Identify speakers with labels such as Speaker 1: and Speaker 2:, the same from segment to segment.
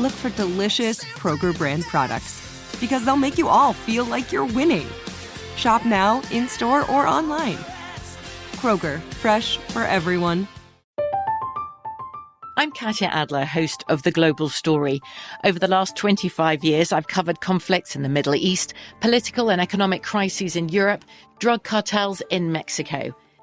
Speaker 1: look for delicious Kroger brand products because they'll make you all feel like you're winning. Shop now, in store, or online. Kroger, fresh for everyone.
Speaker 2: I'm Katya Adler, host of The Global Story. Over the last 25 years, I've covered conflicts in the Middle East, political and economic crises in Europe, drug cartels in Mexico.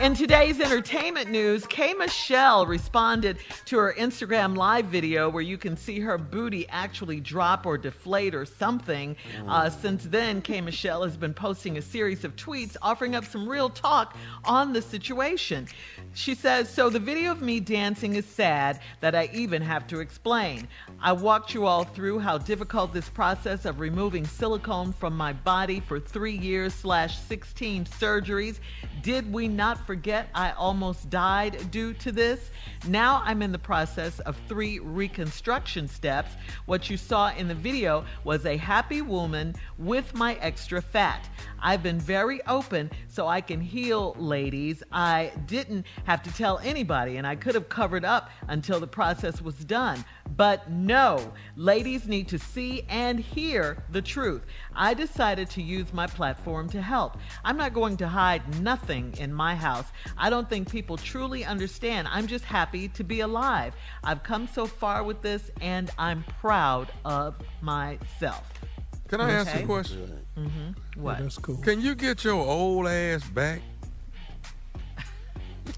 Speaker 3: In today's entertainment news, K. Michelle responded to her Instagram live video where you can see her booty actually drop or deflate or something. Uh, since then, K. Michelle has been posting a series of tweets offering up some real talk on the situation. She says, So the video of me dancing is sad that I even have to explain. I walked you all through how difficult this process of removing silicone from my body for three years slash 16 surgeries. Did we not forget I almost died due to this? Now I'm in the process of three reconstruction steps. What you saw in the video was a happy woman with my extra fat. I've been very open so I can heal, ladies. I didn't have to tell anybody, and I could have covered up until the process was done. But no, ladies need to see and hear the truth. I decided to use my platform to help. I'm not going to hide nothing in my house. I don't think people truly understand. I'm just happy to be alive. I've come so far with this, and I'm proud of myself.
Speaker 4: Can I ask
Speaker 3: Okay.
Speaker 4: a question?
Speaker 3: Mm-hmm. What?
Speaker 5: That's cool.
Speaker 4: Can you get your old ass back?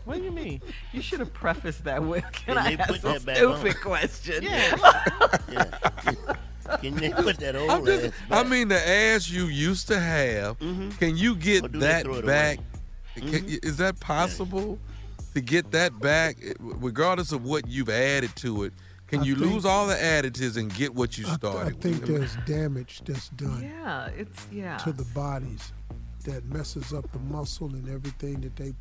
Speaker 3: What do you mean? You should have prefaced that with, "Can
Speaker 6: Can
Speaker 3: I
Speaker 6: they
Speaker 3: ask
Speaker 6: put
Speaker 3: a
Speaker 6: that back on?
Speaker 3: stupid question?"
Speaker 6: Can they put that old
Speaker 4: I'm just,
Speaker 6: ass
Speaker 4: I mean, the ass you used to have, can you get
Speaker 6: Or do they
Speaker 4: that
Speaker 6: throw it
Speaker 4: back?
Speaker 6: away?
Speaker 4: Can- Is that possible to get that back, eh, regardless of what you've added to it? Can
Speaker 5: I
Speaker 4: you
Speaker 5: think-
Speaker 4: lose all the additives and get what you
Speaker 5: I,
Speaker 4: started
Speaker 5: I think
Speaker 4: with?
Speaker 5: there's damage that's done
Speaker 3: Yeah, it's yeah.
Speaker 5: to the bodies that messes up the muscle and everything that they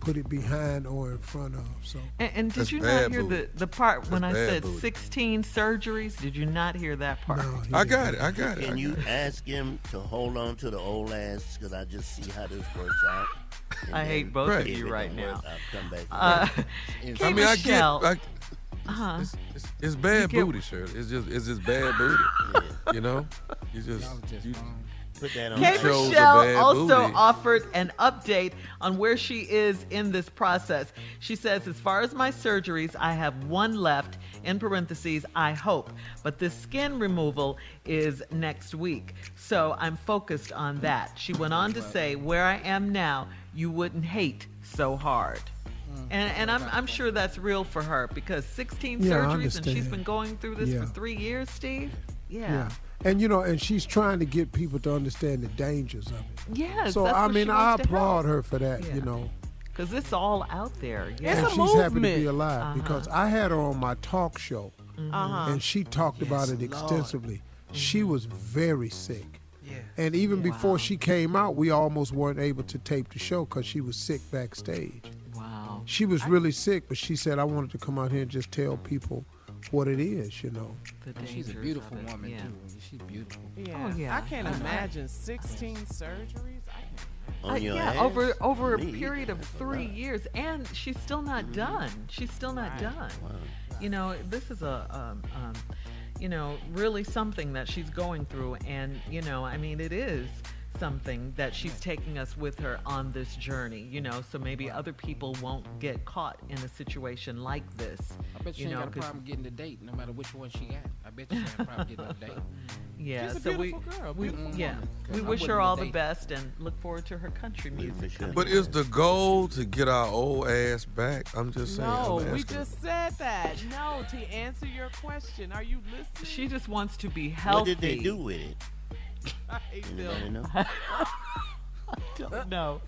Speaker 5: put it behind or in front of. So
Speaker 3: And, and did
Speaker 4: That's
Speaker 3: you not hear
Speaker 4: booty.
Speaker 3: the, the part when I said
Speaker 4: booty.
Speaker 3: 16 surgeries? Did you not hear that part?
Speaker 5: no, he
Speaker 4: I got it. I got it. I
Speaker 6: Can you
Speaker 4: it.
Speaker 6: ask him to hold on to the old ass? Because I just see how this works out. And
Speaker 3: I
Speaker 6: then
Speaker 3: hate both
Speaker 4: Right.
Speaker 3: of you right
Speaker 6: don't work,
Speaker 3: now.
Speaker 6: I'll come back.
Speaker 3: Uh,
Speaker 6: and-
Speaker 3: K.
Speaker 4: I mean, I get.
Speaker 3: Michelle,
Speaker 4: I,
Speaker 3: uh-huh.
Speaker 4: it's, it's, it's bad
Speaker 3: get-
Speaker 4: booty, Shirley. It's just, it's just bad booty. You know, you just, you,
Speaker 6: Put that on.
Speaker 3: K.
Speaker 6: there.
Speaker 4: chose a
Speaker 3: Michelle also
Speaker 4: booty.
Speaker 3: offered an update on where she is in this process. She says, as far as my surgeries, I have one left, in parentheses, I hope. But this skin removal is next week. So I'm focused on that. She went on to say, where I am now, you wouldn't hate so hard. Hmm. And, and I'm, I'm sure that's real for her because 16
Speaker 5: Yeah,
Speaker 3: surgeries and she's been going through this
Speaker 5: Yeah.
Speaker 3: for three years, Steve.
Speaker 5: Yeah. And you know, and she's trying to get people to understand the dangers of it.
Speaker 3: Yes.
Speaker 5: so
Speaker 3: that's
Speaker 5: I
Speaker 3: what
Speaker 5: mean,
Speaker 3: she
Speaker 5: I
Speaker 3: wants to
Speaker 5: applaud her for that.
Speaker 3: Yeah.
Speaker 5: You know,
Speaker 3: Because it's all out there. Yeah.
Speaker 5: and
Speaker 7: a
Speaker 5: she's happy to be alive
Speaker 3: Uh-huh.
Speaker 5: because I had her on my talk show,
Speaker 7: Uh-huh.
Speaker 5: and she talked about it extensively. She was very sick.
Speaker 8: Yeah.
Speaker 5: And even before she came out, we almost weren't able to tape the show because she was sick backstage.
Speaker 3: Wow.
Speaker 5: She was really sick, but she said, I wanted to come out here and just tell people what it is, you know.
Speaker 8: She's a beautiful woman
Speaker 3: yeah.
Speaker 8: too. She's beautiful.
Speaker 7: Yeah.
Speaker 3: Oh, yeah.
Speaker 7: I can't
Speaker 3: Uh-huh.
Speaker 7: imagine 16 surgeries. I can't.
Speaker 6: On
Speaker 3: Uh, yeah,
Speaker 6: ass?
Speaker 3: over over a period of
Speaker 6: that's
Speaker 3: three
Speaker 6: lot.
Speaker 3: years, and she's still not done. She's still not
Speaker 7: Right.
Speaker 3: done. You know, this is a, um, um, you know, really something that she's going through, and you know, I mean, it is something that she's taking us with her on this journey. You know, so maybe other people won't get caught in a situation like this.
Speaker 8: I bet she
Speaker 3: you
Speaker 8: ain't
Speaker 3: know,
Speaker 8: got a
Speaker 3: 'cause-
Speaker 8: problem getting a date, no matter which one she got. I bet she ain't got a problem getting a date.
Speaker 3: yeah.
Speaker 7: She's a
Speaker 3: so we,
Speaker 7: beautiful girl,
Speaker 3: we
Speaker 7: beautiful
Speaker 3: yeah,
Speaker 8: woman.
Speaker 3: we wish her all the
Speaker 8: date.
Speaker 3: best and look forward to her country music.
Speaker 4: But is the goal to get our old ass back? I'm just saying.
Speaker 7: No, we just said that. No, to answer your question, are you listening?
Speaker 3: She just wants to be healthy.
Speaker 6: What did they do with it?
Speaker 7: I hate Bill.
Speaker 6: Anybody know?
Speaker 3: don't know.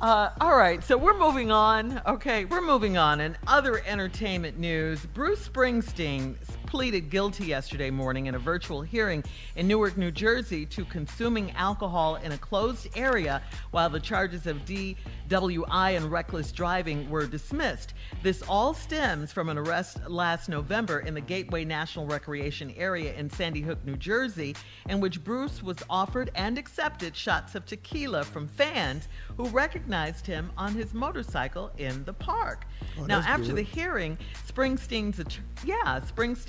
Speaker 3: Uh, all right, so we're moving on. Okay, we're moving on. In other entertainment news, Bruce Springsteen pleaded guilty yesterday morning in a virtual hearing in Newark, New Jersey, to consuming alcohol in a closed area while the charges of DWI and reckless driving were dismissed. This all stems from an arrest last November in the Gateway National Recreation Area in Sandy Hook, New Jersey, in which Bruce was offered and accepted shots of tequila from fans who recognized him on his motorcycle in the park. Oh,
Speaker 5: now,
Speaker 3: after
Speaker 5: good.
Speaker 3: the hearing, Springsteen's yeah,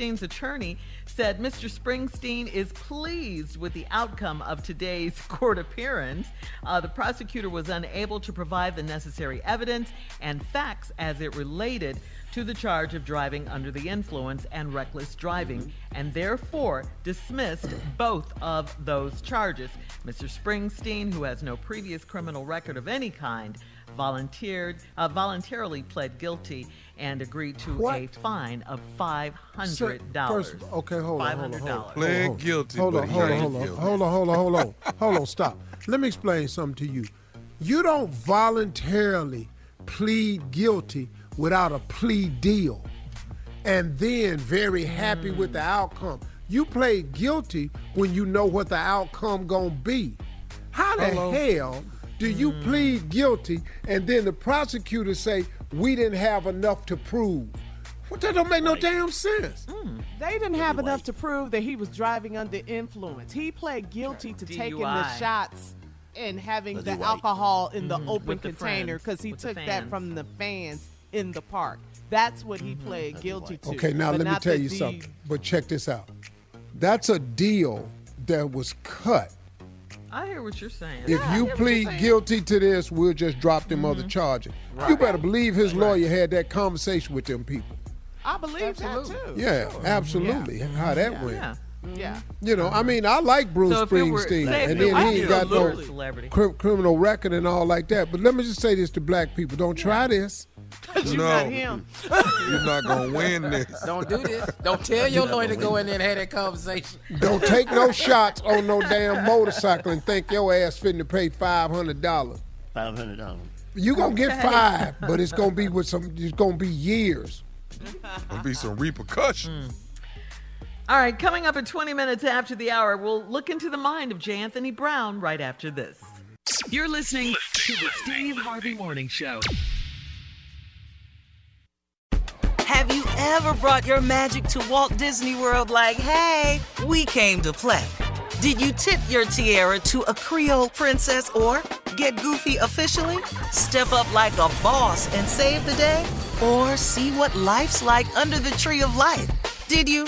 Speaker 3: Springsteen's attorney said Mr. Springsteen is pleased with the outcome of today's court appearance. Uh, the prosecutor was unable to provide the necessary evidence and facts as it related to the charge of driving under the influence and reckless driving, and therefore dismissed both of those charges. Mr. Springsteen, who has no previous criminal record of any kind, volunteered uh, voluntarily pled guilty and agreed to a fine of five hundred dollars.
Speaker 5: okay, hold on,
Speaker 3: Five
Speaker 5: hold on,
Speaker 3: hundred
Speaker 5: hold on.
Speaker 3: dollars.
Speaker 4: Pled
Speaker 5: Hold on.
Speaker 4: guilty,
Speaker 5: Hold on, hold on, hold on, hold on, hold on, hold on, hold on. Stop. Let me explain something to you. You don't voluntarily plead guilty without a plea deal, and then very happy with the hmm. outcome. You plead guilty when you know what the outcome gonna be. How the hell do you hmm. plead guilty and then the prosecutor say we didn't have enough to prove? What that don't make no damn sense.
Speaker 7: Mm, they didn't have enough to prove that he was driving under influence. He pled guilty to taking the shots and having
Speaker 6: Was
Speaker 7: the
Speaker 6: he white?
Speaker 7: alcohol in the open
Speaker 3: With
Speaker 7: container because he
Speaker 3: with
Speaker 7: took that from the fans in the park. That's what he pled guilty to.
Speaker 5: Okay, now let me tell you
Speaker 7: D-
Speaker 5: something. But check this out. That's a deal that was cut.
Speaker 3: I hear what you're saying.
Speaker 5: If you plead guilty to this, we'll just drop them other mm-hmm. charges. You better believe his lawyer had that conversation with them people.
Speaker 7: I believe that too.
Speaker 5: Yeah, absolutely. How that went.
Speaker 3: Yeah.
Speaker 7: Yeah.
Speaker 5: You know, I mean, I like Bruce
Speaker 3: So if it were-
Speaker 5: Springsteen, and then he ain't got no
Speaker 3: little celebrity.
Speaker 5: criminal record and all like that. But let me just say this to black people: Don't try this.
Speaker 7: you
Speaker 4: No.
Speaker 7: got him.
Speaker 4: You're not gonna win this.
Speaker 8: Don't do this. Don't tell your lawyer to go in there and have that conversation.
Speaker 5: Don't take no shots on no damn motorcycle and think your ass fitting to pay five hundred dollars.
Speaker 6: Five hundred dollars.
Speaker 5: You gonna get five, but it's gonna be with some. It's gonna be years.
Speaker 4: There'll be some repercussions. Mm.
Speaker 3: All right, coming up at 20 minutes after the hour, we'll look into the mind of J. Anthony Brown right after this.
Speaker 9: You're listening to the Steve Harvey Morning Show. Have you ever brought your magic to Walt Disney World like, hey, we came to play? Did you tip your tiara to a Creole princess or get goofy officially? Step up like a boss and save the day? Or see what life's like under the tree of life? Did you?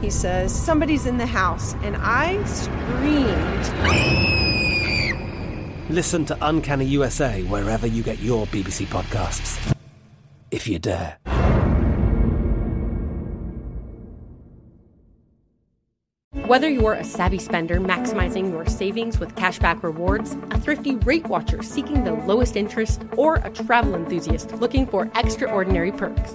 Speaker 10: He says, Somebody's in the house, and I screamed.
Speaker 11: Listen to Uncanny USA wherever you get your BBC podcasts, if you dare.
Speaker 12: Whether you're a savvy spender maximizing your savings with cashback rewards, a thrifty rate watcher seeking the lowest interest, or a travel enthusiast looking for extraordinary perks,